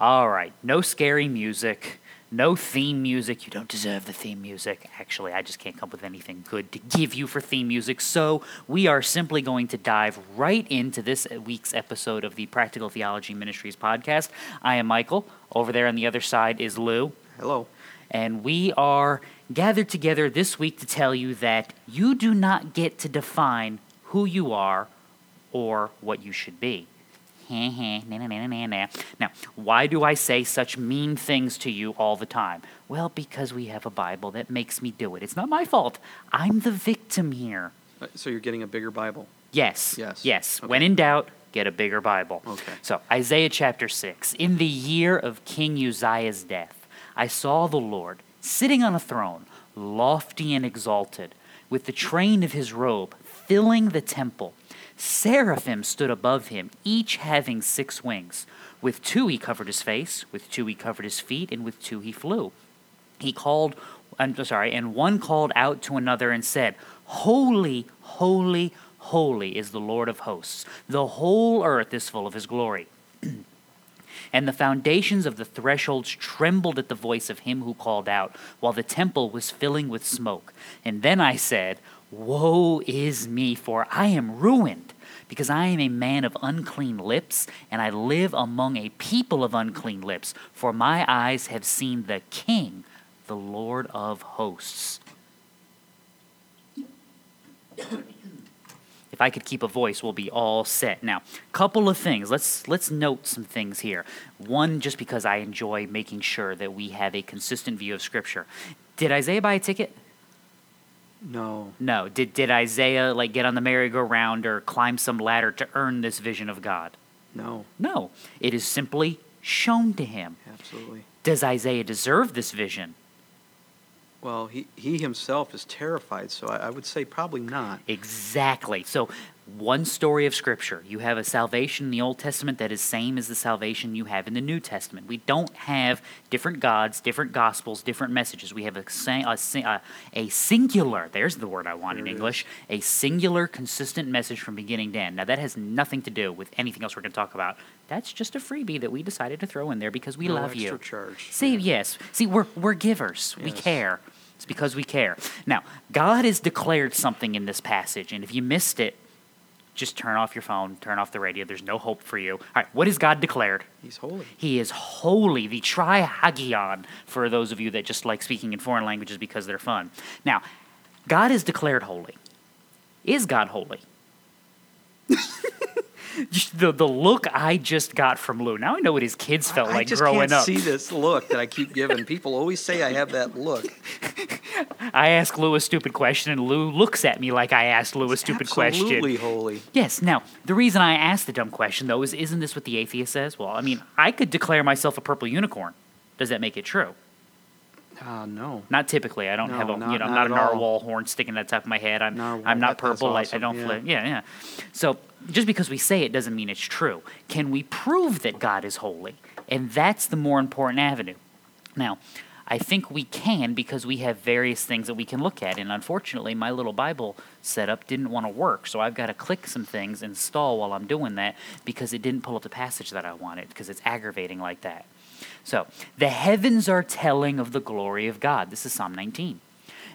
All right, no scary music, no theme music. You don't deserve the theme music. Actually, I just can't come up with anything good to give you for theme music. So, we are simply going to dive right into this week's episode of the Practical Theology Ministries podcast. I am Michael. Over there on the other side is Lou. Hello. And we are gathered together this week to tell you that you do not get to define who you are or what you should be. Now, why do I say such mean things to you all the time? Well, because we have a Bible that makes me do it. It's not my fault. I'm the victim here. Uh, So you're getting a bigger Bible. Yes. Yes. Yes. Okay. When in doubt, get a bigger Bible. Okay. So, Isaiah chapter 6. In the year of King Uzziah's death, I saw the Lord sitting on a throne, lofty and exalted, with the train of his robe filling the temple. Seraphim stood above him, each having six wings. With two he covered his face, with two he covered his feet, and with two he flew he called I'm sorry, and one called out to another and said, Holy, holy, holy is the Lord of hosts. The whole earth is full of his glory. and the foundations of the thresholds trembled at the voice of him who called out, while the temple was filling with smoke. And then I said, Woe is me, for I am ruined, because I am a man of unclean lips, and I live among a people of unclean lips, for my eyes have seen the King, the Lord of hosts. If I could keep a voice, we'll be all set. Now, couple of things. Let's let's note some things here. One, just because I enjoy making sure that we have a consistent view of Scripture. Did Isaiah buy a ticket? No. No. Did did Isaiah like get on the merry-go-round or climb some ladder to earn this vision of God? No. No. It is simply shown to him. Absolutely. Does Isaiah deserve this vision? Well, he, he himself is terrified, so I, I would say probably not. Exactly. So, one story of Scripture. You have a salvation in the Old Testament that is same as the salvation you have in the New Testament. We don't have different gods, different gospels, different messages. We have a, a, a, singular, there's the word I want in English, a singular, consistent message from beginning to end. Now, that has nothing to do with anything else we're going to talk about. That's just a freebie that we decided to throw in there because we no love extra you. charge. See, Yeah. yes. See, we're, we're givers. We care. It's because we care. Now, God has declared something in this passage, and if you missed it, just turn off your phone, turn off the radio. There's no hope for you. All right, what has God declared? He's holy. He is holy, the trisagion, for those of you that just like speaking in foreign languages because they're fun. Now, God is declared holy. Is God holy? The, the look I just got from Lou. Now I know what his kids felt I, like I just growing can't up. see this look that I keep giving. People always say I have that look. I ask Lou a stupid question, and Lou looks at me like I asked Lou a stupid Absolutely question. holy. Holy. Yes. Now, the reason I asked the dumb question, though, is isn't this what the atheist says? Well, I mean, I could declare myself a purple unicorn. Does that make it true? Ah, no. Not typically. I don't No, have a not- you know I'm not not a at all. narwhal horn sticking at the top of my head. I'm Narwhal, I'm not purple. I, I don't yeah. flip. Yeah, yeah. So just because we say it doesn't mean it's true. Can we prove that God is holy? And that's the more important avenue. Now, I think we can because we have various things that we can look at. And unfortunately, my little Bible setup didn't want to work. So I've got to click some things, install while I'm doing that because it didn't pull up the passage that I wanted because it's aggravating like that. So, the heavens are telling of the glory of God. This is Psalm 19.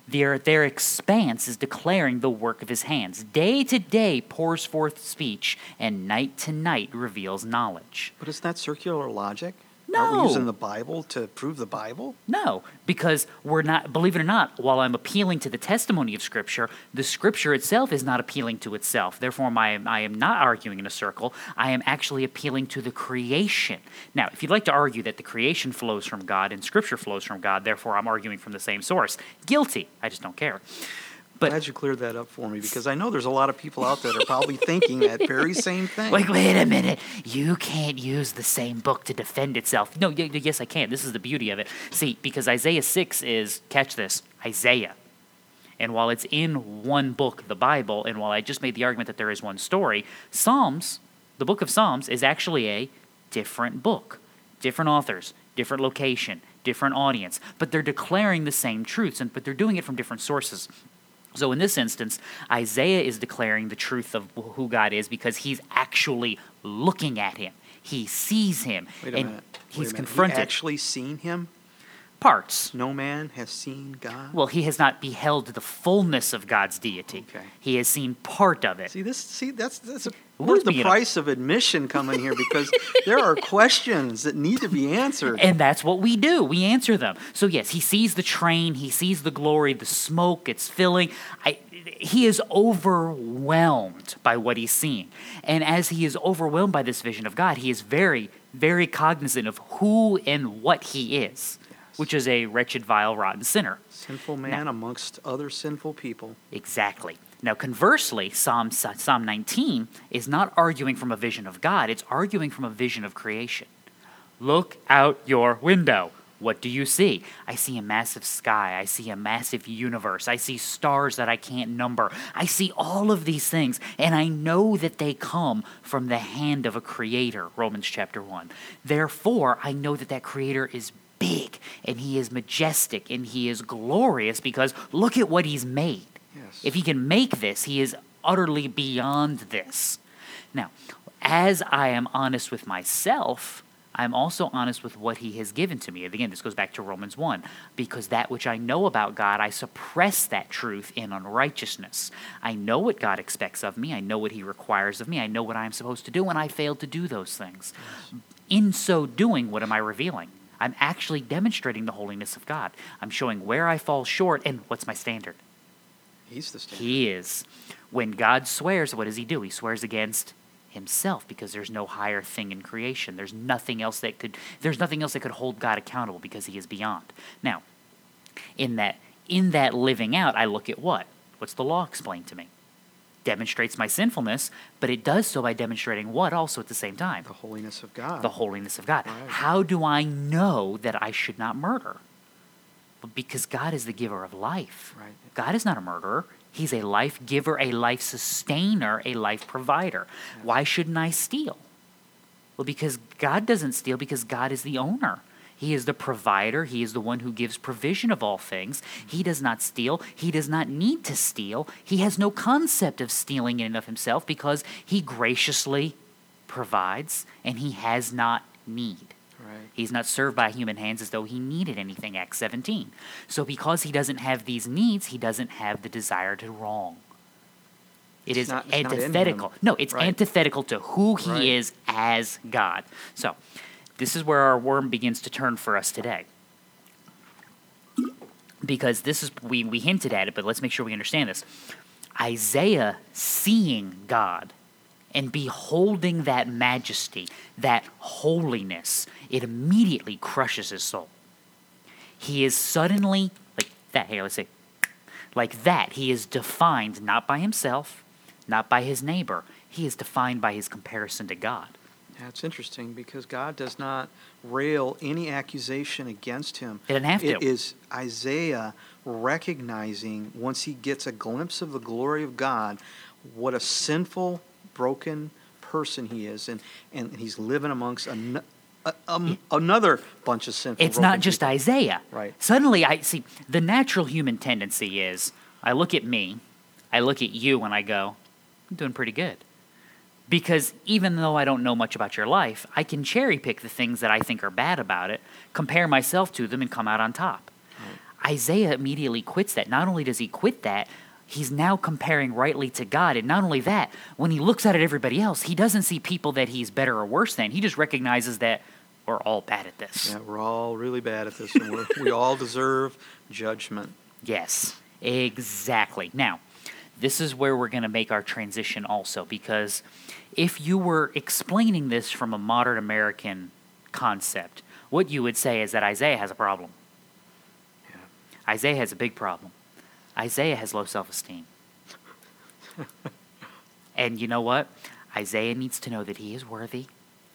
Their, their expanse is declaring the work of his hands. Day to day pours forth speech, and night to night reveals knowledge. But is that circular logic? Are No. we using the Bible to prove the Bible? No, because we're not, believe it or not, while I'm appealing to the testimony of Scripture, the Scripture itself is not appealing to itself. Therefore, my, I am not arguing in a circle. I am actually appealing to the creation. Now, if you'd like to argue that the creation flows from God and Scripture flows from God, therefore I'm arguing from the same source, guilty. I just don't care. But- Glad you cleared that up for me because I know there's a lot of people out there that are probably thinking that very same thing. Like, wait a minute. You can't use the same book to defend itself. No, y- yes, I can. This is the beauty of it. See, because Isaiah 6 is, catch this, Isaiah. And while it's in one book, the Bible, and while I just made the argument that there is one story, Psalms, the book of Psalms, is actually a different book. Different authors, different location, different audience. But they're declaring the same truths, and, but they're doing it from different sources. So in this instance, Isaiah is declaring the truth of who God is because he's actually looking at him. He sees him, Wait a and minute. He's confronted. He actually seen him? Parts. No man has seen God? Well, he has not beheld the fullness of God's deity. Okay. He has seen part of it. See this. See that's that's a, where's the price of admission coming here? Because there are questions that need to be answered. And that's what we do. We answer them. So yes, he sees the train, he sees the glory, the smoke, it's filling. I, he is overwhelmed by what he's seeing. And as he is overwhelmed by this vision of God, he is very, very cognizant of who and what he is, which is a wretched, vile, rotten sinner. Sinful man amongst other sinful people. Exactly. Now, conversely, Psalm, Psalm 19 is not arguing from a vision of God, it's arguing from a vision of creation. Look out your window. What do you see? I see a massive sky. I see a massive universe. I see stars that I can't number. I see all of these things, and I know that they come from the hand of a creator, Romans chapter 1. Therefore, I know that that creator is big, and he is majestic, and he is glorious because look at what he's made. Yes. If he can make this, he is utterly beyond this. Now, as I am honest with myself, I'm also honest with what he has given to me. And again, this goes back to Romans 1. Because that which I know about God, I suppress that truth in unrighteousness. I know what God expects of me. I know what he requires of me. I know what I am supposed to do, and I fail to do those things. In so doing, what am I revealing? I'm actually demonstrating the holiness of God. I'm showing where I fall short and what's my standard. He's the standard. He is. When God swears, what does he do? He swears against himself because there's no higher thing in creation. There's nothing else that could there's nothing else that could hold God accountable because he is beyond. Now, in that in that living out, I look at what? What's the law explained to me? Demonstrates my sinfulness, but it does so by demonstrating what also at the same time? the holiness of God. the holiness of God. Right. How do I know that I should not murder? Because God is the giver of life. Right. God is not a murderer. He's a life giver, a life sustainer, a life provider. Why shouldn't I steal? Well, because God doesn't steal because God is the owner. He is the provider. He is the one who gives provision of all things. He does not steal. He does not need to steal. He has no concept of stealing in and of himself because he graciously provides and he has not need. Right. He's not served by human hands as though he needed anything, Acts 17. So because he doesn't have these needs, he doesn't have the desire to wrong. It It's is not- antithetical. No, it's Right. antithetical to who he Right. is as God. So this is where our worm begins to turn for us today. Because this is, we, we hinted at it, but let's make sure we understand this. Isaiah seeing God and beholding that majesty, that holiness, it immediately crushes his soul. He is suddenly, like that, here, let's see, like that, he is defined not by himself, not by his neighbor, he is defined by his comparison to God. That's interesting because God does not rail any accusation against him. He doesn't have to. is Isaiah recognizing, once he gets a glimpse of the glory of God, what a sinful, broken person he is. And, and he's living amongst an, a, um, another bunch of sinful It's not just people. Isaiah. Right. Suddenly, I see the natural human tendency is I look at me, I look at you, and I go, I'm doing pretty good. Because even though I don't know much about your life, I can cherry pick the things that I think are bad about it, compare myself to them, and come out on top. Isaiah immediately quits that. Not only does he quit that, he's now comparing rightly to God. And not only that, when he looks out at everybody else, he doesn't see people that he's better or worse than. He just recognizes that we're all bad at this. Yeah, we're all really bad at this, and we all deserve judgment. Yes, exactly. Now, this is where we're going to make our transition also, because if you were explaining this from a modern American concept, what you would say is that Isaiah has a problem. Yeah. Isaiah has a big problem. Isaiah has low self esteem. and you know what? Isaiah needs to know that he is worthy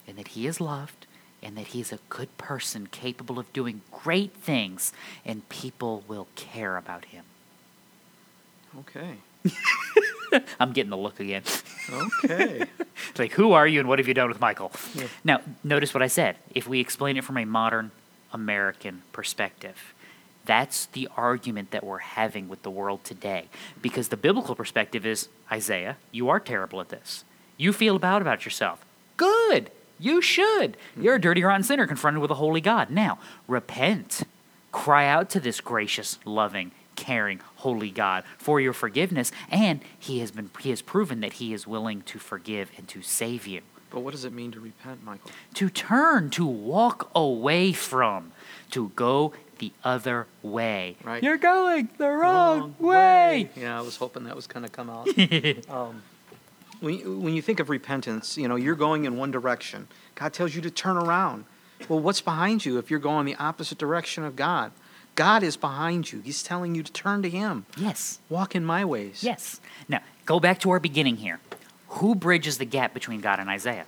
and that he is loved and that he is a good person capable of doing great things and people will care about him. Okay. I'm getting the look again. Okay. It's like, who are you and what have you done with Michael? Yeah. Now, notice what I said. If we explain it from a modern American perspective, that's the argument that we're having with the world today. Because the biblical perspective is Isaiah, you are terrible at this. You feel bad about yourself. Good. You should. Mm-hmm. You're a dirty, rotten sinner confronted with a holy God. Now, repent. Cry out to this gracious, loving, caring, holy God for your forgiveness, and He has been He has proven that He is willing to forgive and to save you. But what does it mean to repent, Michael? To turn, to walk away from, to go the other way. Right. You're going the wrong, way. Yeah, I was hoping that was going to come out. um, when, when you think of repentance, you know, you're going in one direction. God tells you to turn around. Well, what's behind you if you're going the opposite direction of God? God is behind you. He's telling you to turn to Him. Yes. Walk in my ways. Yes. Now, go back to our beginning here. Who bridges the gap between God and Isaiah?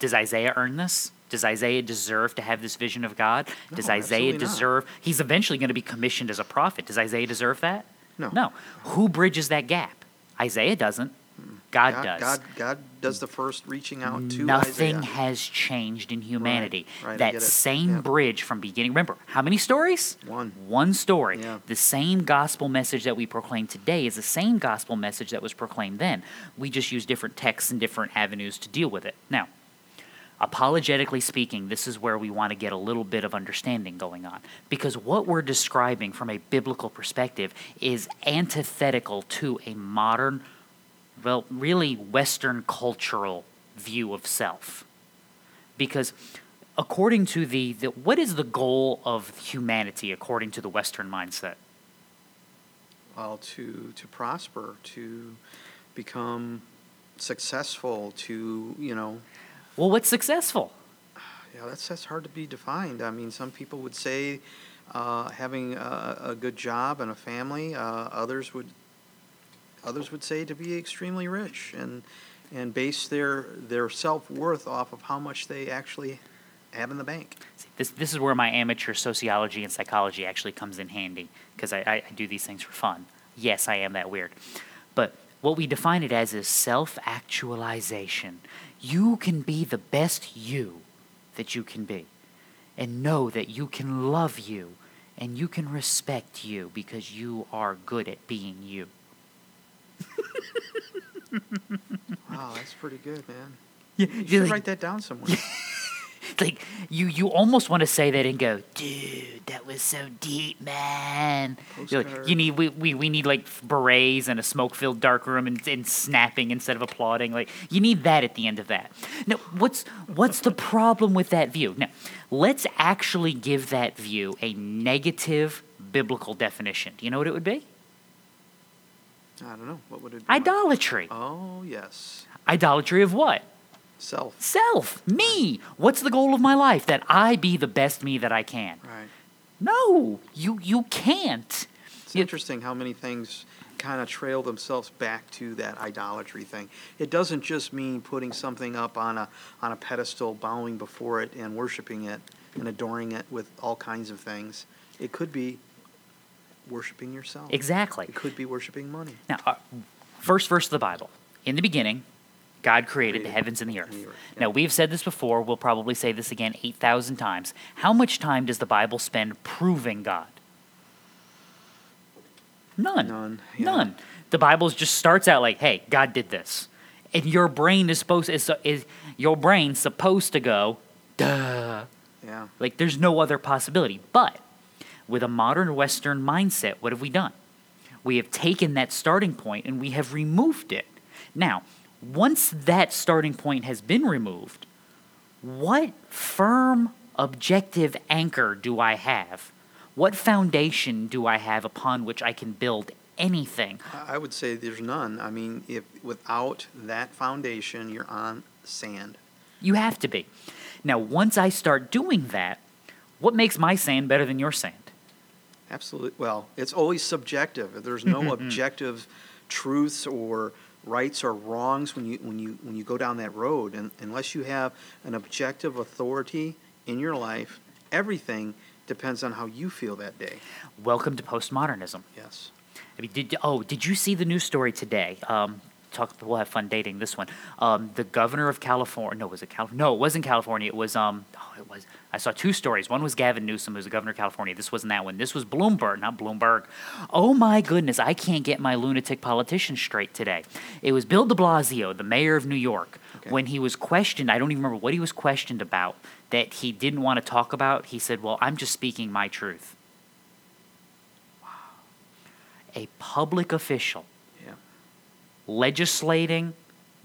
Does Isaiah earn this? Does Isaiah deserve to have this vision of God? Does Isaiah absolutely not. deserve? He's eventually going to be commissioned as a prophet. Does Isaiah deserve that? No. No. Who bridges that gap? Isaiah doesn't. God, God, does. God, God does the first reaching out to Nothing Isaiah. has changed in humanity. right, I that same Yep. bridge from beginning. Remember, how many stories? One. One story. Yeah. The same gospel message that we proclaim today is the same gospel message that was proclaimed then. We just use different texts and different avenues to deal with it. Now, apologetically speaking, this is where we want to get a little bit of understanding going on. Because what we're describing from a biblical perspective is antithetical to a modern, well, really Western cultural view of self. Because according to the, the what is the goal of humanity according to the Western mindset? well, to to prosper, to become successful, to you know, Well, what's successful? yeah, that's that's hard to be defined. I mean, some people would say uh, having a, a good job and a family. Uh, others would others would say to be extremely rich and and base their their self worth off of how much they actually have in the bank. See, This, this is where my amateur sociology and psychology actually comes in handy because I, I do these things for fun. Yes, I am that weird. But what we define it as is self actualization. You can be the best you that you can be, and know that you can love you and you can respect you because you are good at being you. Wow, that's pretty good, man. Yeah, You should write that down somewhere. like you you almost want to say that and go dude that was so deep man. Like, you need we, we, we need like berets and a smoke filled dark room and, and snapping instead of applauding. Like you need that at the end of that. Now what's what's the problem with that view? Now let's actually give that view a negative biblical definition. Do you know what it would be I don't know. What would it be? idolatry Oh, yes. idolatry of what Self. self me what's the goal of my life that i be the best me that i can Right. No, you you can't. It's You- interesting how many things kind of trail themselves back to that idolatry thing. It doesn't just mean putting something up on a on a pedestal, bowing before it and worshiping it and adoring it with all kinds of things. It could be worshiping yourself. Exactly. It could be worshiping money. Now, uh, first verse of the Bible. In the beginning, God created the heavens and the earth. Now, we've said this before. We'll probably say this again 8,000 times. How much time does the Bible spend proving God? None. None, yeah. None. The Bible just starts out like, "Hey, God did this," and your brain is supposed is, is your brain's supposed to go, "Duh." Yeah. Like there's no other possibility. But with a modern Western mindset, what have we done? We have taken that starting point and we have removed it. Now, once that starting point has been removed, what firm objective anchor do I have? What foundation do I have upon which I can build anything? I would say there's none. I mean, if without that foundation, you're on sand. You have to be. Now, once I start doing that, what makes my sand better than your sand? Absolutely. Well, it's always subjective. There's no objective truths or rights or wrongs when you when you when you go down that road, and unless you have an objective authority in your life, everything depends on how you feel that day. Welcome to postmodernism. Yes. I mean, did oh, did you see the news story today? Um, talk. We'll have fun dating this one. Um, the governor of California. No, was it Cal? No, it wasn't California. It was. Um, oh, it was. I saw two stories. One was Gavin Newsom, who's the governor of California. This wasn't that one. This was Bloomberg, not Bloomberg. Oh my goodness, I can't get my lunatic politician straight today. It was Bill De Blasio, the mayor of New York, Okay. when he was questioned. I don't even remember what he was questioned about that he didn't want to talk about. He said, "Well, I'm just speaking my truth." A public official. Legislating,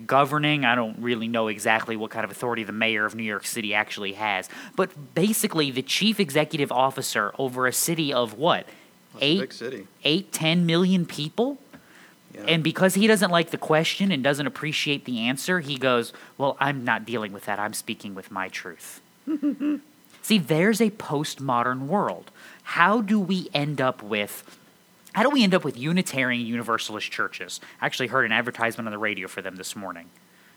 governing. I don't really know exactly what kind of authority the mayor of New York City actually has, but basically the chief executive officer over a city of what? That's Eight, big city. eight, ten million people? Yeah. And because he doesn't like the question and doesn't appreciate the answer, he goes, Well, I'm not dealing with that. I'm speaking with my truth. See, there's a postmodern world. How do we end up with how do we end up with Unitarian Universalist churches? I actually heard an advertisement on the radio for them this morning.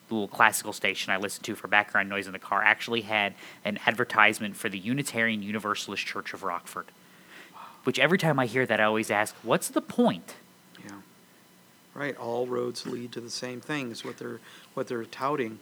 The little classical station I listened to for background noise in the car actually had an advertisement for the Unitarian Universalist Church of Rockford. Which every time I hear that, I always ask, what's the point? Yeah. Right. All roads lead to the same thing. Is what they're what they're touting.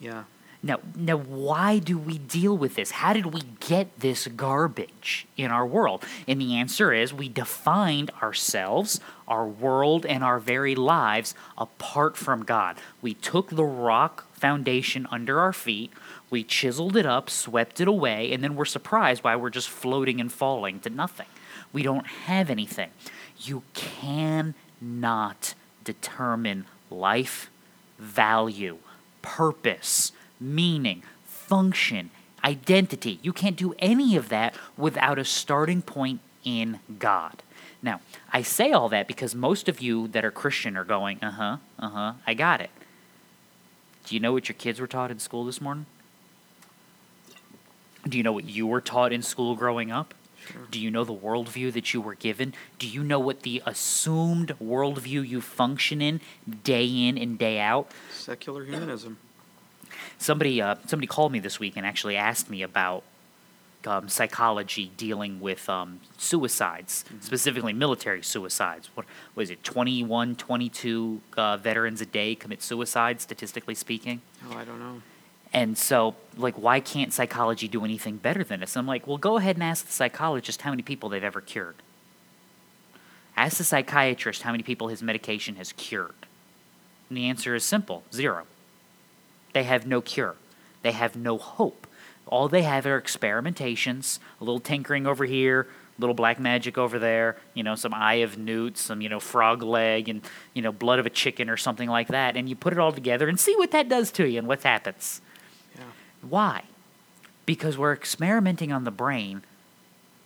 Yeah. Now, now, why do we deal with this? How did we get this garbage in our world? And the answer is we defined ourselves, our world, and our very lives apart from God. We took the rock foundation under our feet, we chiseled it up, swept it away, and then we're surprised why we're just floating and falling to nothing. We don't have anything. You cannot determine life, value, purpose, meaning, function, identity. You can't do any of that without a starting point in God. Now, I say all that because most of you that are Christian are going, uh huh, uh huh, I got it. Do you know what your kids were taught in school this morning? Do you know what you were taught in school growing up? Sure. Do you know the worldview that you were given? Do you know what the assumed worldview you function in day in and day out? Secular humanism. Somebody, uh, somebody called me this week and actually asked me about um, psychology dealing with um, suicides, specifically military suicides. What was it, 21, 22 uh, veterans a day commit suicide, statistically speaking? Oh, I don't know. And so, like, why can't psychology do anything better than this? I'm like, well, go ahead and ask the psychologist how many people they've ever cured. Ask the psychiatrist how many people his medication has cured. And the answer is simple zero. They have no cure, they have no hope. All they have are experimentations, a little tinkering over here, a little black magic over there, you know, some eye of newt, some, you know, frog leg, and, you know, blood of a chicken or something like that. And you put it all together and see what that does to you and what happens. Yeah. Why? Because we're experimenting on the brain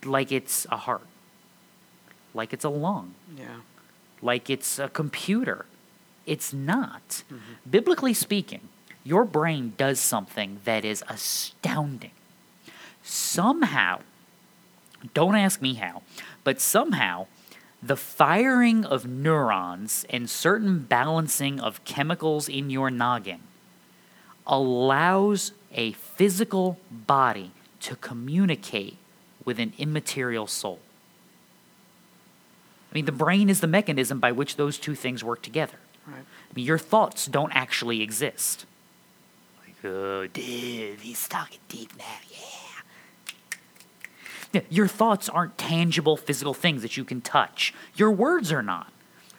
like it's a heart, like it's a lung, Yeah. like it's a computer. It's not. Mm-hmm. Biblically speaking, your brain does something that is astounding. Somehow, don't ask me how, but somehow, the firing of neurons and certain balancing of chemicals in your noggin allows a physical body to communicate with an immaterial soul. I mean, the brain is the mechanism by which those two things work together. Right. I mean, your thoughts don't actually exist. Like, oh, dude, he's talking deep now, yeah. Yeah, Your thoughts aren't tangible physical things that you can touch. Your words are not.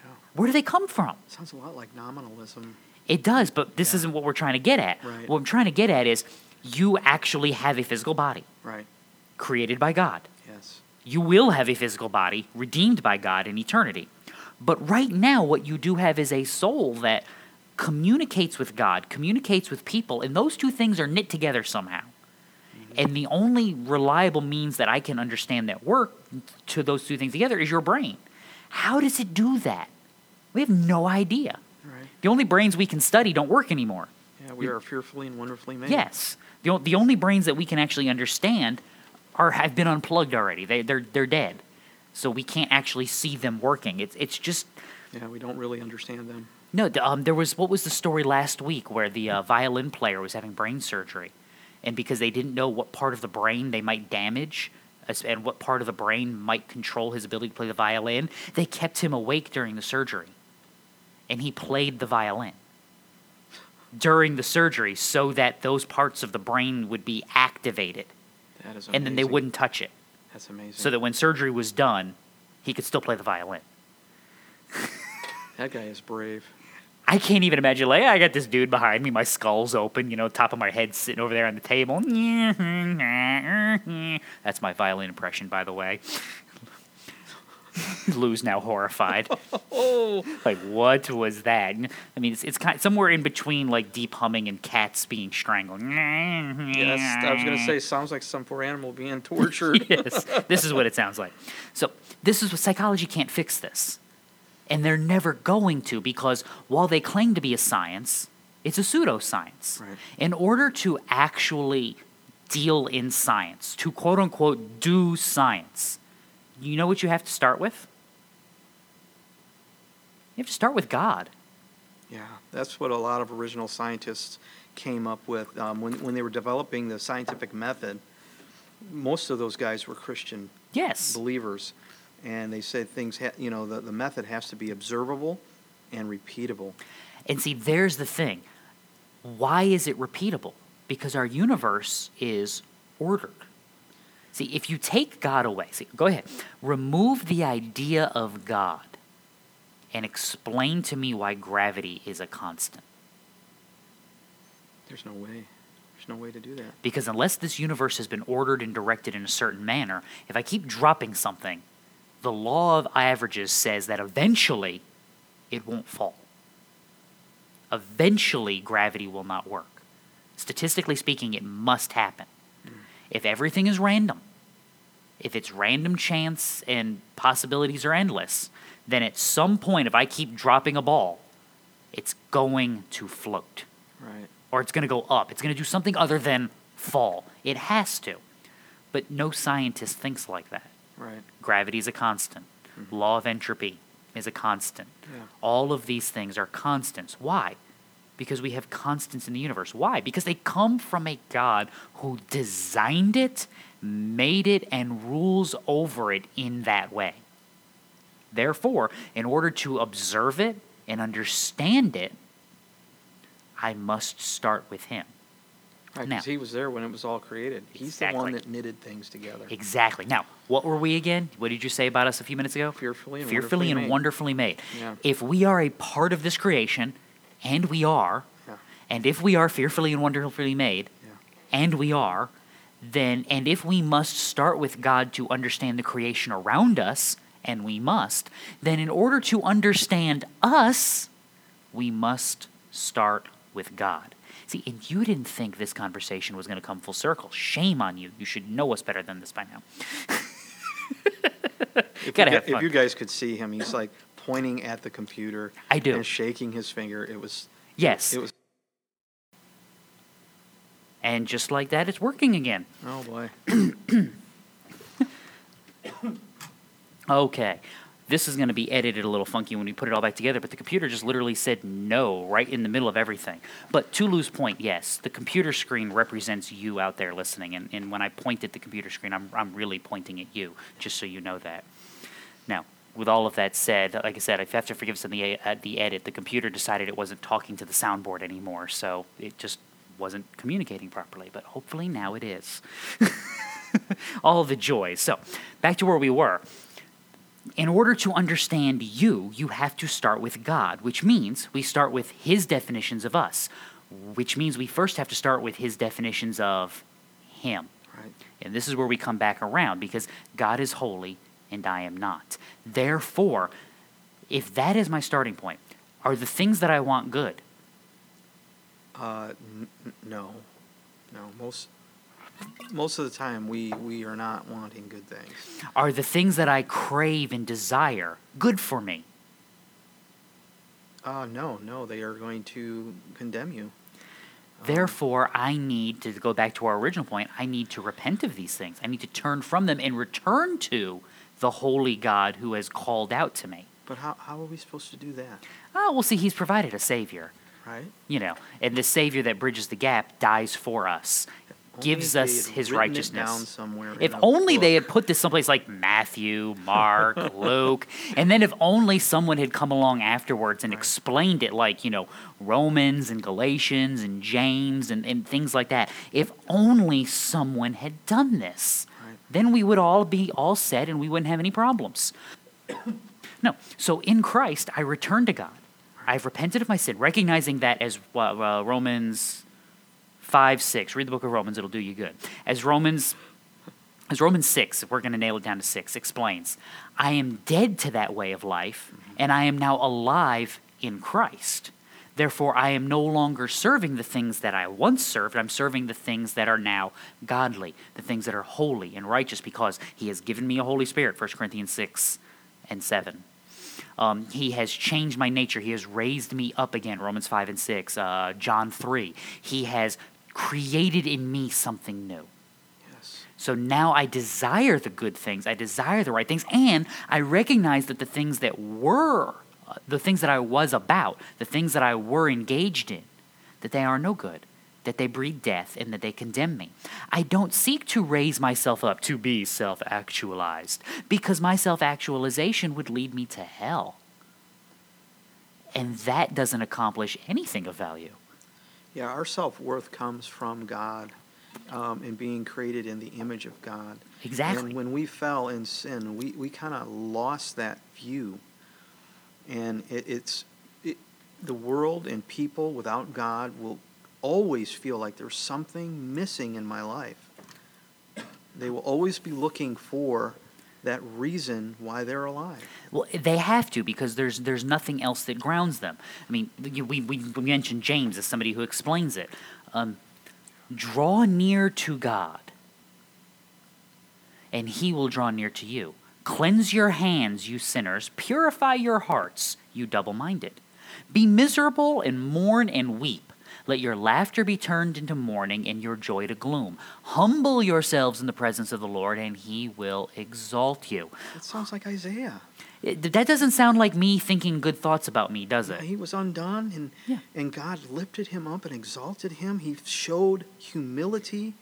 Yeah. Where do they come from? Sounds a lot like nominalism. It does, but this Yeah. isn't what we're trying to get at. Right. What I'm trying to get at is you actually have a physical body Right. created by God. Yes. You will have a physical body redeemed by God in eternity. But right now, what you do have is a soul that communicates with God, communicates with people, and those two things are knit together somehow. Mm-hmm. And the only reliable means that I can understand that work to those two things together is your brain. How does it do that? We have no idea. Right. The only brains we can study don't work anymore. Yeah. We are fearfully and wonderfully made. Yes. The, the only brains that we can actually understand are have been unplugged already. They, they're, they're dead. So we can't actually see them working. It's, it's just, Yeah. We don't really understand them. No, um, there was, what was the story last week where the uh, violin player was having brain surgery? And because they didn't know what part of the brain they might damage and what part of the brain might control his ability to play the violin, they kept him awake during the surgery. and he played the violin during the surgery so that those parts of the brain would be activated That is amazing. and then they wouldn't touch it. That's amazing. So that when surgery was done, he could still play the violin. that guy is brave. I can't even imagine. Like, I got this dude behind me, my skull's open, you know, top of my head sitting over there on the table. That's my violin impression, by the way. Lou's now horrified. Oh, like, what was that? I mean, it's, it's kind of somewhere in between like deep humming and cats being strangled. yes. I was gonna say, sounds like some poor animal being tortured. yes, this is what it sounds like. So, this is what psychology can't fix this. And they're never going to because while they claim to be a science, it's a pseudoscience. Right. In order to actually deal in science, to quote unquote do science, you know what you have to start with? You have to start with God. Yeah, that's what a lot of original scientists came up with um, when when they were developing the scientific method. Most of those guys were Christian Yes. believers, and they said things. Ha- you know, the, the method has to be observable and repeatable. And see, there's the thing. Why is it repeatable? Because our universe is ordered. See, if you take God away, see, go ahead, remove the idea of God and explain to me why gravity is a constant. There's no way. There's no way to do that. Because unless this universe has been ordered and directed in a certain manner, if I keep dropping something, the law of averages says that eventually it won't fall. Eventually, gravity will not work. Statistically speaking, it must happen. If everything is random, if it's random chance and possibilities are endless, then at some point, if I keep dropping a ball, it's going to float Right. or it's going to go up. It's going to do something other than fall. It has to. But no scientist thinks like that. Right. Gravity is a constant. Mm-hmm. Law of entropy is a constant. Yeah. All of these things are constants. Why? Because we have constants in the universe. Why? Because they come from a God who designed it, made it, and rules over it in that way. Therefore, in order to observe it and understand it, I must start with Him. Right. Now- he was there when it was all created. He's the one that knitted things together. Exactly. Now, what were we again? What did you say about us a few minutes ago? Fearfully and Fearfully wonderfully and made. wonderfully made. Yeah. If we are a part of this creation, and we are, Yeah. and if we are fearfully and wonderfully made, Yeah. and we are, then, and if we must start with God to understand the creation around us, and we must, then in order to understand us, we must start with God. See, and you didn't think this conversation was going to come full circle. Shame on you. You should know us better than this by now. If, Gotta you, have gu- if you guys could see him, he's like pointing at the computer. I do. And shaking his finger. It was. Yes. It was. And just like that, it's working again. Oh boy. Okay. This is going to be edited a little funky when we put it all back together, but the computer just literally said no right in the middle of everything. But to Lou's point, yes, the computer screen represents you out there listening. And, and when I point at the computer screen, I'm, I'm really pointing at you, just so you know that. Now, with all of that said, like I said, I have to forgive us in the, uh, the edit. The computer decided it wasn't talking to the soundboard anymore, so it just wasn't communicating properly. But hopefully now it is. all the joys. So, back to where we were in order to understand you, you have to start with God, which means we start with His definitions of us, which means we first have to start with His definitions of Him. Right. And this is where we come back around because God is holy and I am not. Therefore, if that is my starting point, are the things that I want good? Uh, n- no, no. Most most of the time, we we are not wanting good things. Are the things that I crave and desire good for me? Uh, no, no. They are going to condemn you. Therefore, I need to go back to our original point. I need to repent of these things. I need to turn from them and return to the holy God who has called out to me. But how how are we supposed to do that? Oh, well, see, He's provided a Savior, Right. you know, and the Savior that bridges the gap dies for us. Gives us his righteousness. down somewhere in If only they had put this someplace like Matthew, Mark, Luke, and then if only someone had come along afterwards and Right. explained it like, you know, Romans and Galatians and James and, and things like that. If only someone had done this, Right. then we would all be all set and we wouldn't have any problems. no. So in Christ, I return to God. I've repented of my sin, recognizing that as uh, uh, Romans 5 6. Read the book of Romans, it'll do you good. As Romans as Romans 6, if we're going to nail it down to 6, explains, I am dead to that way of life, and I am now alive in Christ. Therefore, I am no longer serving the things that I once served. I'm serving the things that are now godly, the things that are holy and righteous, because He has given me a Holy Spirit, 1 Corinthians 6 and 7. Um, he has changed my nature. He has raised me up again. Romans 5 and 6. Uh, John 3. He has created in me something new. Yes. So now I desire the good things. I desire the right things. And I recognize that the things that were, uh, the things that I was about, the things that I were engaged in, that they are no good, that they breed death, and that they condemn me. I don't seek to raise myself up to be self actualized, because my self actualization would lead me to hell. And that doesn't accomplish anything of value. Yeah, our self worth comes from God um, and being created in the image of God. Exactly. And when we fell in sin, we, we kind of lost that view. And it, it's it, the world and people without God will always feel like there's something missing in my life. They will always be looking for that reason why they're alive. Well, they have to because there's there's nothing else that grounds them. I mean, we we, mentioned James as somebody who explains it. Um, draw near to God, and He will draw near to you. Cleanse your hands, you sinners. Purify your hearts, you double-minded. Be miserable and mourn and weep. Let your laughter be turned into mourning and your joy to gloom. Humble yourselves in the presence of the Lord, and He will exalt you. That sounds like Isaiah. It, that doesn't sound like me thinking good thoughts about me, does it? He was undone, and Yeah. and God lifted him up and exalted him. He showed humility.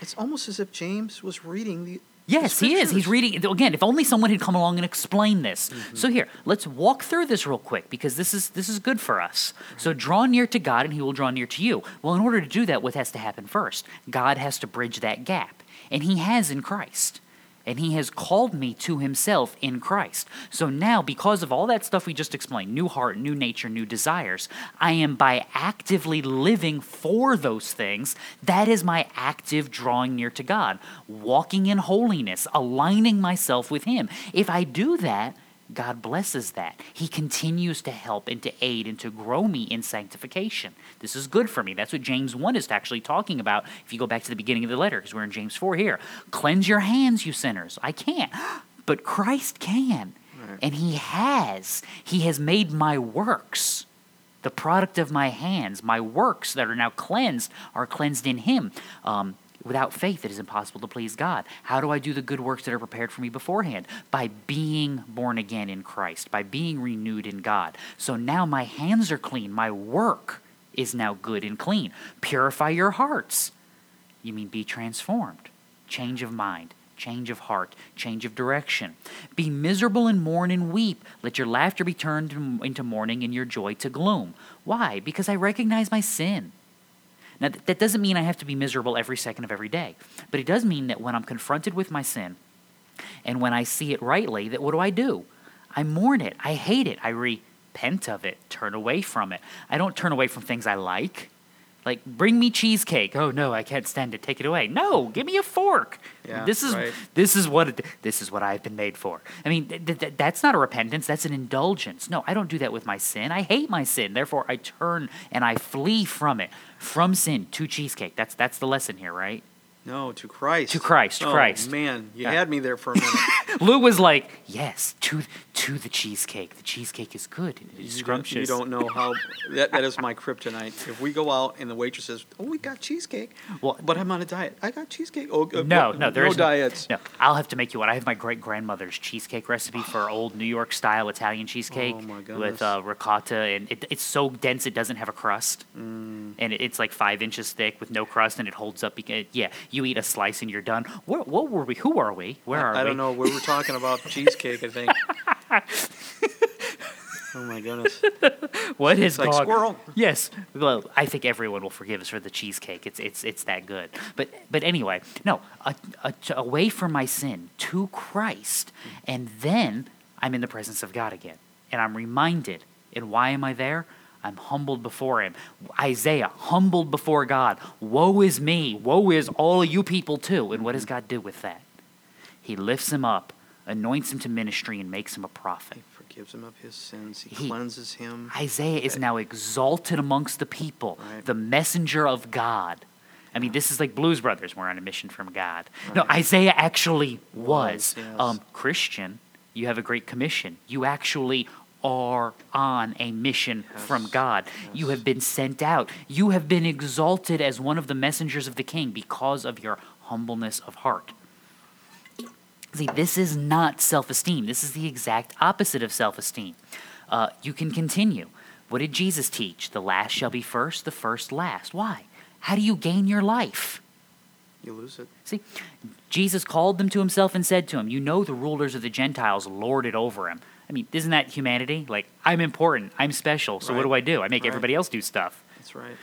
It's almost as if James was reading the. Yes, he is. He's reading again. If only someone had come along and explained this. Mm-hmm. So here, let's walk through this real quick because this is this is good for us. So draw near to God, and He will draw near to you. Well, in order to do that, what has to happen first? God has to bridge that gap, and He has in Christ. And he has called me to himself in Christ. So now, because of all that stuff we just explained new heart, new nature, new desires I am by actively living for those things. That is my active drawing near to God, walking in holiness, aligning myself with Him. If I do that, God blesses that. He continues to help and to aid and to grow me in sanctification. This is good for me. That's what James 1 is actually talking about. If you go back to the beginning of the letter, because we're in James 4 here. Cleanse your hands, you sinners. I can't, but Christ can. Right. And He has. He has made my works the product of my hands, my works that are now cleansed, are cleansed in Him. Um, without faith, it is impossible to please God. How do I do the good works that are prepared for me beforehand? By being born again in Christ, by being renewed in God. So now my hands are clean, my work is now good and clean. Purify your hearts. You mean be transformed, change of mind. Change of heart, change of direction. Be miserable and mourn and weep. Let your laughter be turned into mourning and your joy to gloom. Why? Because I recognize my sin. Now, that doesn't mean I have to be miserable every second of every day, but it does mean that when I'm confronted with my sin and when I see it rightly, that what do I do? I mourn it. I hate it. I repent of it, turn away from it. I don't turn away from things I like. Like, bring me cheesecake. Oh no, I can't stand it. Take it away. No, give me a fork. Yeah, this is right. this is what it, this is what I've been made for. I mean, th- th- that's not a repentance. That's an indulgence. No, I don't do that with my sin. I hate my sin. Therefore, I turn and I flee from it. From sin to cheesecake. That's that's the lesson here, right? No, to Christ. To Christ, oh, Christ. Man, you Yeah. had me there for a minute. Lou was like, "Yes, to to the cheesecake. The cheesecake is good it is You don't, scrumptious." you don't know how that, that is my kryptonite. If we go out and the waitress says, "Oh, we got cheesecake," Well- but I'm on a diet. I got cheesecake. Oh, uh, No, no, there no is diets. No, I'll have to make you one. I have my great grandmother's cheesecake recipe for old New York style Italian cheesecake Oh, my with uh, ricotta, and it, it's so dense it doesn't have a crust, Mm. and it, it's like five inches thick with no crust, and it holds up. beca- Yeah, you eat a slice and you're done. What, what were we? Who are we? Where are I, I we? don't know. We were talking about cheesecake. I think. oh my goodness! What is It's like gone- squirrel. Yes. Well, I think everyone will forgive us for the cheesecake. It's it's it's that good. But but anyway, no, a, a, away from my sin to Christ, and then I'm in the presence of God again, and I'm reminded. And why am I there? I'm humbled before Him. Isaiah, humbled before God. Woe is me. Woe is all you people too. And what does God do with that? He lifts him up, anoints him to ministry, and makes him a prophet. He forgives him of his sins. He, He- cleanses him. Isaiah is now exalted amongst the people, Right. the messenger of God. I mean, this is like Blues Brothers. We're on a mission from God. No, Isaiah actually was. Was, yes. Um, Christian, you have a great commission. You actually are on a mission from Yes, God. You have been sent out. You have been exalted as one of the messengers of the King because of your humbleness of heart. See, this is not self esteem. This is the exact opposite of self esteem. Uh, you can continue. What did Jesus teach? The last shall be first, the first last. Why? How do you gain your life? You lose it. See, Jesus called them to himself and said to him, You know the rulers of the Gentiles lord it over him. I mean, isn't that humanity? Like, I'm important, I'm special, so what do I do? I make Right. everybody else do stuff. That's right.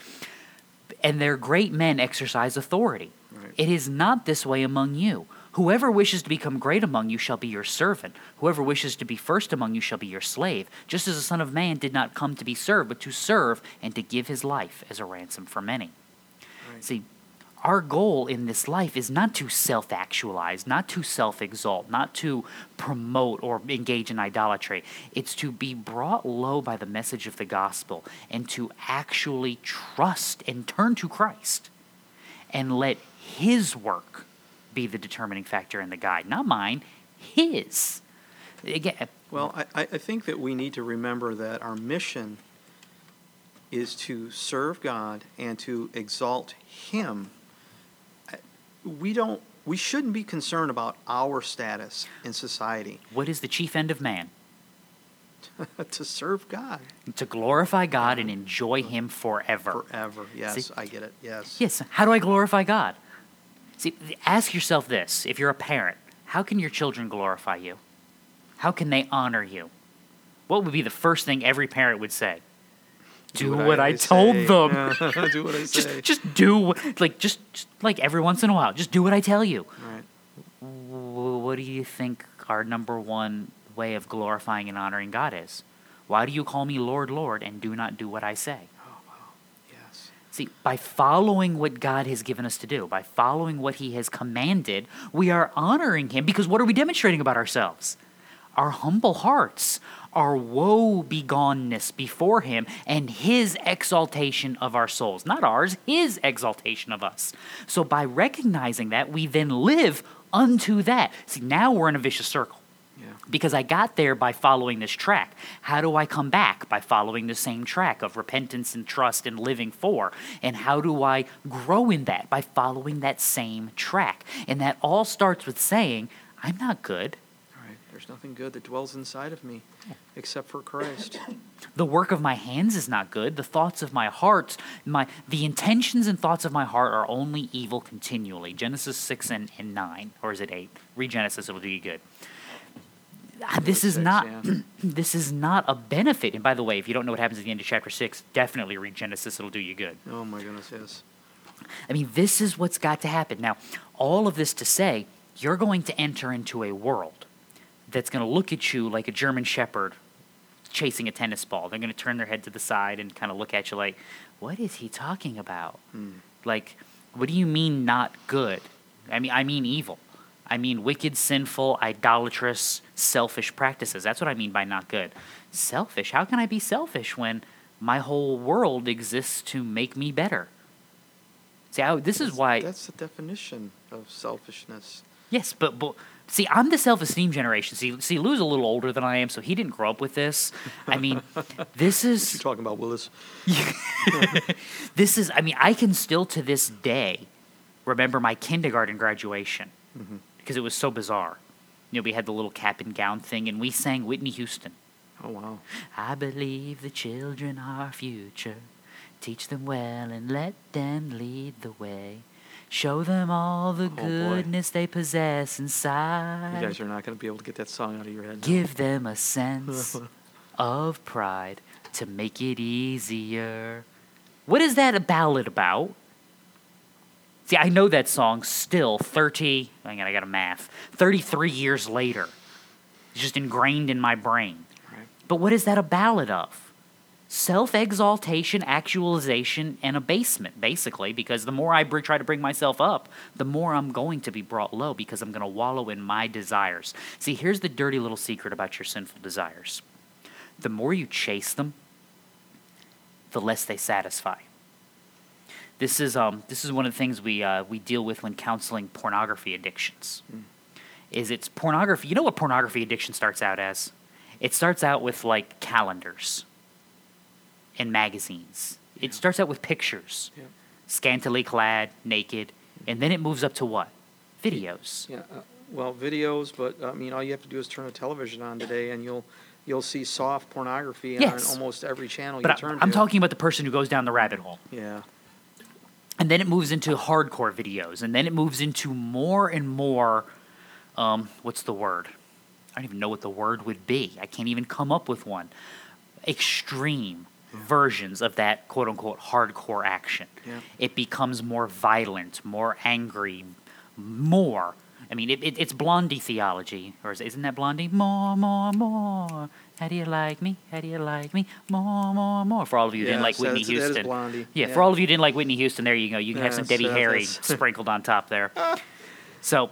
And their great men exercise authority. Right. It is not this way among you. Whoever wishes to become great among you shall be your servant. Whoever wishes to be first among you shall be your slave, just as the Son of Man did not come to be served, but to serve and to give his life as a ransom for many. Right. See, our goal in this life is not to self actualize, not to self exalt, not to promote or engage in idolatry. It's to be brought low by the message of the gospel and to actually trust and turn to Christ and let His work be the determining factor and the guide. Not mine, His. Again, Well, I, I I think that we need to remember that our mission is to serve God and to exalt Him. We don't. We shouldn't be concerned about our status in society. what is the chief end of man? to serve God To glorify God and enjoy Him forever. forever. Yes, See? I get it. Yes. Yes. How do I glorify God? See, ask yourself this if you're a parent, how can your children glorify you? How can they honor you? What would be the first thing every parent would say? Do, what, I, told say. them. Yeah, do what I say. Just, just do what- like just, just like every once in a while. Just do what I tell you. right. W- What do you think our number one way of glorifying and honoring God is? Why do you call me Lord, Lord, and do not do what I say? Oh, yes. See, by following what God has given us to do, by following what He has commanded, we are honoring Him because what are we demonstrating about ourselves? Our humble hearts, our woe begoneness before Him, and His exaltation of our souls. Not ours, His exaltation of us. So by recognizing that, we then live unto that. See, now we're in a vicious circle Yeah. because I got there by following this track. How do I come back? By following the same track of repentance and trust and living for. And how do I grow in that? By following that same track. And that all starts with saying, I'm not good. There's nothing good that dwells inside of me except for Christ. The work of my hands is not good. The thoughts of my heart, my the intentions and thoughts of my heart are only evil continually. Genesis 6 and, and 9. Or is it 8? Read Genesis, it'll do you good. Uh, This is Six, not yeah. this is not a benefit. And by the way, if you don't know what happens at the end of chapter 6, definitely read Genesis, it'll do you good. Oh my goodness, yes. I mean, this is what's got to happen. Now, all of this to say, you're going to enter into a world that's going to look at you like a German shepherd chasing a tennis ball. They're going to turn their head to the side and kind of look at you like, what is he talking about? Hmm. Like, what do you mean not good? I mean, I mean evil. I mean wicked, sinful, idolatrous, selfish practices. That's what I mean by not good. Selfish. How can I be selfish when my whole world exists to make me better? See, I, this is why. That's the definition of selfishness. Yes, but, but See, I'm the self-esteem generation. See, see, Lou's a little older than I am, so he didn't grow up with this. I mean, this You're is talking about Willis. this is. I mean, I can still to this day remember my kindergarten graduation mm-hmm. because it was so bizarre. You know, we had the little cap and gown thing, and we sang Whitney Houston. Oh wow. I believe the children are our future. Teach them well and let them lead the way. Show them all the Oh, boy. goodness they possess inside. You guys are not going to be able to get that song out of your head. Give them a sense of pride to make it easier. What is that a ballad about? See, I know that song still 30, hang on, I got a math, 33 years later. It's just ingrained in my brain. Right. But what is that a ballad of? Self exaltation, actualization, and abasement, basically, because the more I br- try to bring myself up, the more I'm going to be brought low because I'm going to wallow in my desires. See, here's the dirty little secret about your sinful desires the more you chase them, the less they satisfy. This is, um, this is one of the things we, uh, we deal with when counseling pornography addictions. Is it's pornography. You know what pornography addiction starts out as? It starts out with like calendars and magazines. It starts out with pictures, Yeah. scantily clad, naked, and then it moves up to what? Videos. Yeah. Uh, well, videos, but I mean, all you have to do is turn a television on today, and you'll you'll see soft pornography Yes. on almost every channel But you I, turn I'm to. talking about the person who goes down the rabbit hole. Yeah. and then it moves into hardcore videos, and then it moves into more and more. Um, what's the word? I don't even know what the word would be. I can't even come up with one. Extreme versions of that quote unquote hardcore action. Yeah. It becomes more violent, more angry, more. I mean, it, it, it's Blondie theology, or is, isn't that Blondie? More, more, more. How do you like me? How do you like me? More, more, more. For all of you who didn't like so Whitney Houston, Blondie. Yeah, Yeah. for all of you who didn't like Whitney Houston, there you go. You can have some Debbie uh, Harry sprinkled on top there. So,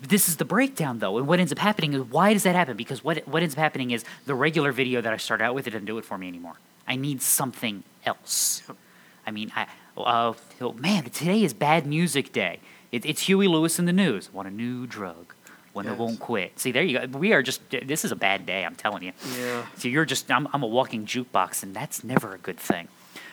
this is the breakdown, though, and what ends up happening is why does that happen? Because what what ends up happening is the regular video that I start out with it doesn't do it for me anymore. I need something else. I mean, I uh, oh, man, today is bad music day. It, it's Huey Lewis and the News. Want a new drug? One that Yes. won't quit. See, there you go. We are just. This is a bad day. I'm telling you. Yeah. So you're just. I'm, I'm a walking jukebox, and that's never a good thing.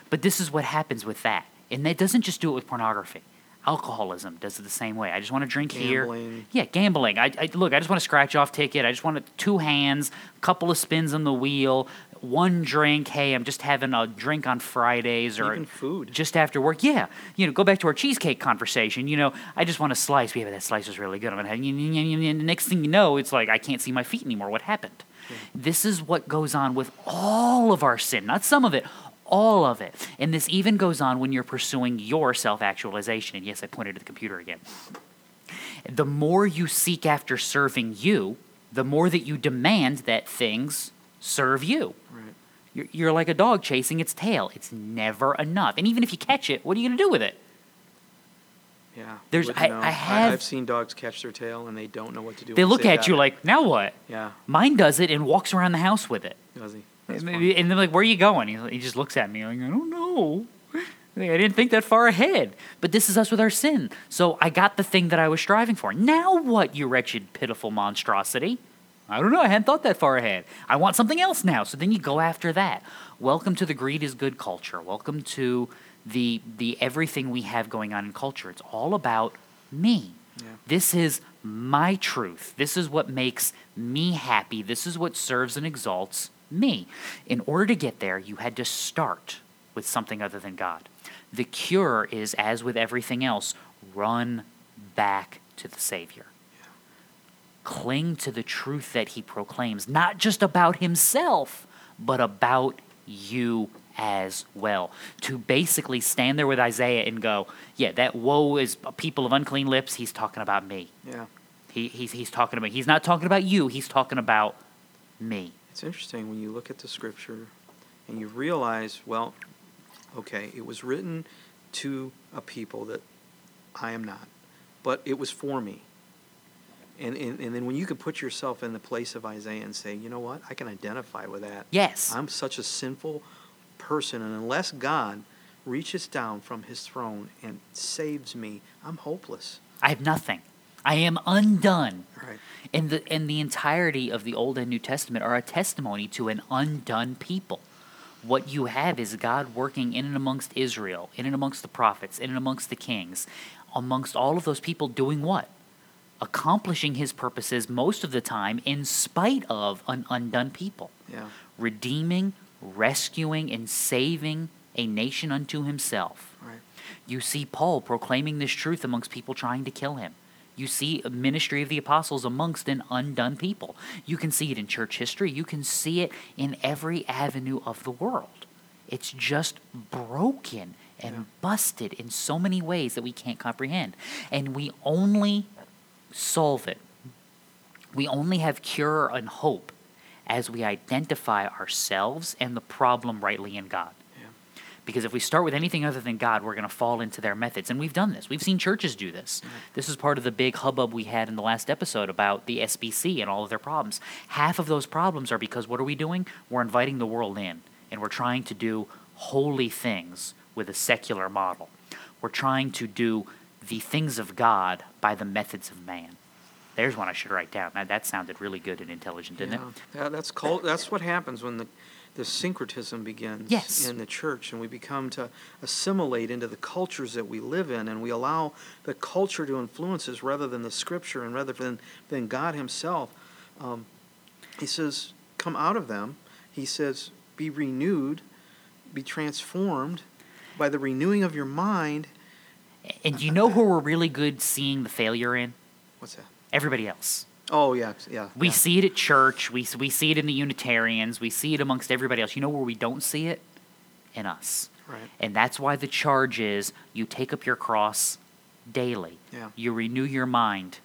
But this is what happens with that, and it doesn't just do it with pornography. Alcoholism does it the same way. I just want to drink here. Yeah, gambling. I, I look. I just want a scratch off ticket. I just want two hands, couple of spins on the wheel, one drink. Hey, I'm just having a drink on Fridays or Even food. just after work. Yeah, you know, go back to our cheesecake conversation. You know, I just want a slice. Yeah, but that slice was really good. I'm gonna have. The next thing you know, it's like I can't see my feet anymore. What happened? This is what goes on with all of our sin, not some of it, all of it. And this even goes on when you're pursuing your self actualization. And yes, I pointed to the computer again. The more you seek after serving you, the more that you demand that things serve you. Right. You're, you're like a dog chasing its tail. It's never enough. And even if you catch it, what are you going to do with it? Yeah. There's- I, I, have I've seen dogs catch their tail and they don't know what to do. They look they've at you it. like, now what? Yeah. Mine does it and walks around the house with it. Does he? That's And funny. they're like, where are you going? He, he just looks at me like, I don't know. I didn't think that far ahead. But this is us with our sin. So I got the thing that I was striving for. Now what, you wretched, pitiful monstrosity? I don't know. I hadn't thought that far ahead. I want something else now. So then you go after that. Welcome to the greed is good culture. Welcome to the the everything we have going on in culture. It's all about me. Yeah. This is my truth. This is what makes me happy. This is what serves and exalts me. In order to get there, you had to start with something other than God. The cure is, as with everything else, run back to the Savior. Cling to the truth that He proclaims, not just about Himself, but about you as well. To basically stand there with Isaiah and go, yeah, that woe is people of unclean lips. He's talking about me. Yeah. He, he's, he's talking about, he's not talking about you, he's talking about me. It's interesting when you look at the scripture and you realize, well, okay, it was written to a people that I am not, but it was for me. And, and, and then when you can put yourself in the place of Isaiah and say, you know what, I can identify with that. Yes. I'm such a sinful person, and unless God reaches down from his throne and saves me, I'm hopeless. I have nothing. I am undone. Right. And the and the entirety of the Old and New Testament are a testimony to an undone people. What you have is God working in and amongst Israel, in and amongst the prophets, in and amongst the kings, amongst all of those people doing what? Accomplishing his purposes most of the time in spite of an undone people. Yeah. Redeeming, rescuing, and saving a nation unto himself. Right. You see Paul proclaiming this truth amongst people trying to kill him. You see a ministry of the apostles amongst an undone people. You can see it in church history. You can see it in every avenue of the world. It's just broken and Yeah. busted in so many ways that we can't comprehend. And we only solve it. We only have cure and hope as we identify ourselves and the problem rightly in God. Yeah. Because if we start with anything other than God, we're going to fall into their methods. And we've done this. We've seen churches do this. This is part of the big hubbub we had in the last episode about the SBC and all of their problems. Half of those problems are because what are we doing? We're inviting the world in, and we're trying to do holy things with a secular model. We're trying to do the things of God by the methods of man. There's one I should write down. That, that sounded really good and intelligent, didn't it? Yeah, that's called, that's what happens when the, the syncretism begins Yes. in the church, and we become to assimilate into the cultures that we live in, and we allow the culture to influence us rather than the Scripture and rather than than God Himself. Um, he says, "Come out of them." He says, "Be renewed, be transformed by the renewing of your mind." And you know who we're really good seeing the failure in? What's that? Everybody else. Oh yeah, yeah. We yeah. see it at church. We, we see it in the Unitarians. We see it amongst everybody else. You know where we don't see it? In us. Right. And that's why the charge is you take up your cross daily. Yeah. You renew your mind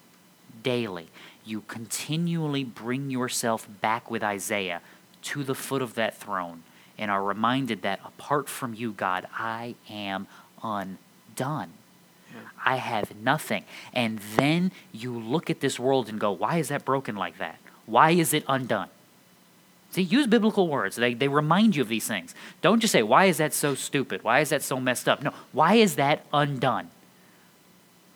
daily. You continually bring yourself back with Isaiah to the foot of that throne and are reminded that apart from you, God, I am undone. I have nothing. And then you look at this world and go, why is that broken like that? Why is it undone? See, use biblical words. They, they remind you of these things. Don't just say, why is that so stupid? Why is that so messed up? No, why is that undone?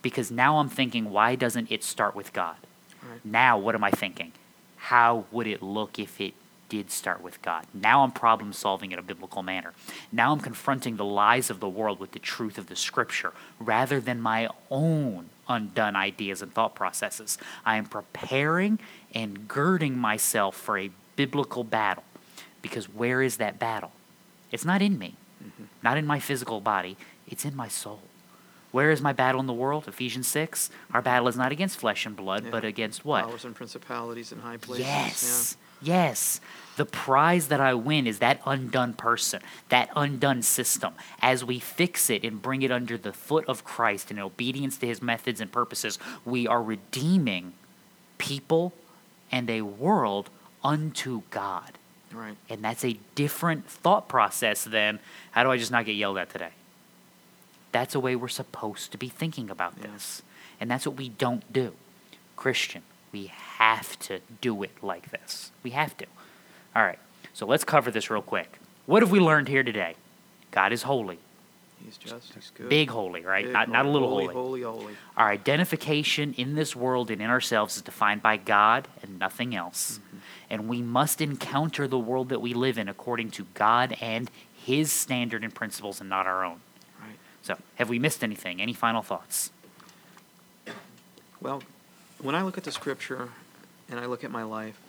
Because now I'm thinking, why doesn't it start with God? Right. Now, what am I thinking? How would it look if it did start with God? Now I'm problem solving in a biblical manner. Now I'm confronting the lies of the world with the truth of the scripture rather than my own undone ideas and thought processes. I am preparing and girding myself for a biblical battle. Because where is that battle? It's not in me, mm-hmm. not in my physical body, it's in my soul. Where is my battle in the world? Ephesians 6. Our battle is not against flesh and blood, Yeah. but against what? Powers and principalities and high places. Yes. Yes. The prize that I win is that undone person, that undone system. As we fix it and bring it under the foot of Christ in obedience to his methods and purposes, we are redeeming people and a world unto God. Right. And that's a different thought process than how do I just not get yelled at today? That's the way we're supposed to be thinking about Yeah. this. And that's what we don't do. Christian, we have to do it like this. We have to. All right. So let's cover this real quick. What have we learned here today? God is holy. He's just. He's good. Big holy, right? Big, not, not a little holy. holy. Holy, holy. Our identification in this world and in ourselves is defined by God and nothing else. Mm-hmm. And we must encounter the world that we live in according to God and His standard and principles and not our own. So, have we missed anything? Any final thoughts? Well, when I look at the scripture and I look at my life,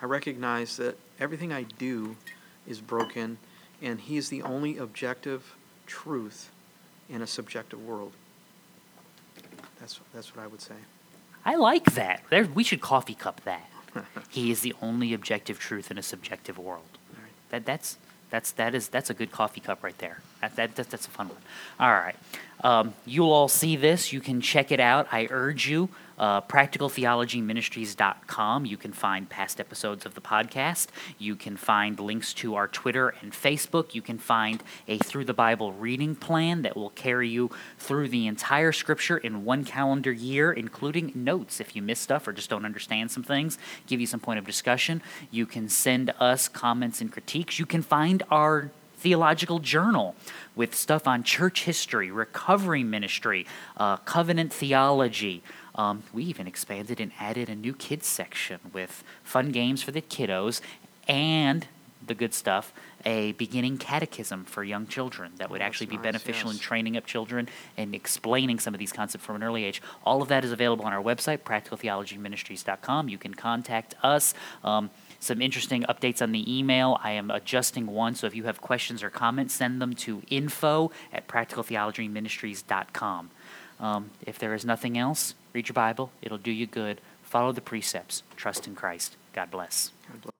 I recognize that everything I do is broken, and He is the only objective truth in a subjective world. That's that's what I would say. I like that. There, we should coffee cup that. he is the only objective truth in a subjective world. Right. That that's that's that is that's a good coffee cup right there. That, that, that that's a fun one. All right, um, you'll all see this. You can check it out. I urge you. Uh, practicaltheologyministries.com. You can find past episodes of the podcast. You can find links to our Twitter and Facebook. You can find a Through the Bible reading plan that will carry you through the entire scripture in one calendar year, including notes if you miss stuff or just don't understand some things, give you some point of discussion. You can send us comments and critiques. You can find our theological journal with stuff on church history, recovery ministry, uh, covenant theology. Um, we even expanded and added a new kids section with fun games for the kiddos and the good stuff a beginning catechism for young children that would Oh, actually be nice, beneficial in training up children and explaining some of these concepts from an early age. All of that is available on our website, practicaltheologyministries.com. You can contact us. Um, some interesting updates on the email. I am adjusting one, so if you have questions or comments, send them to info at practicaltheologyministries.com. Um, if there is nothing else, read your Bible. It'll do you good. Follow the precepts. Trust in Christ. God bless. God bless.